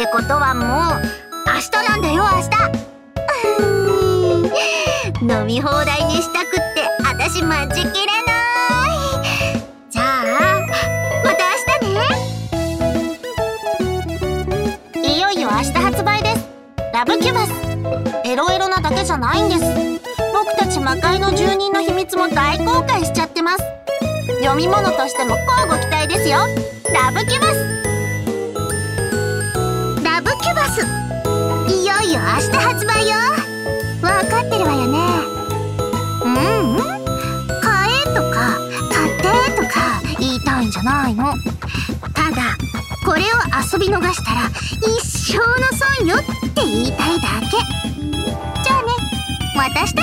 ってことはもう明日なんだよ明日。飲み放題にしたくって私待ちきれない。じゃあまた明日ね。いよいよ明日発売です。ラブキュバス。エロエロなだけじゃないんです。僕たち魔界の住人の秘密も大公開しちゃってます。読み物としても乞うご期待ですよ。ラブキュバス。発売よ。分かってるわよね。うんうん。買えとか買ってとか言いたいんじゃないの。ただこれを遊び逃したら一生の損よって言いたいだけ。じゃあねまた明日ね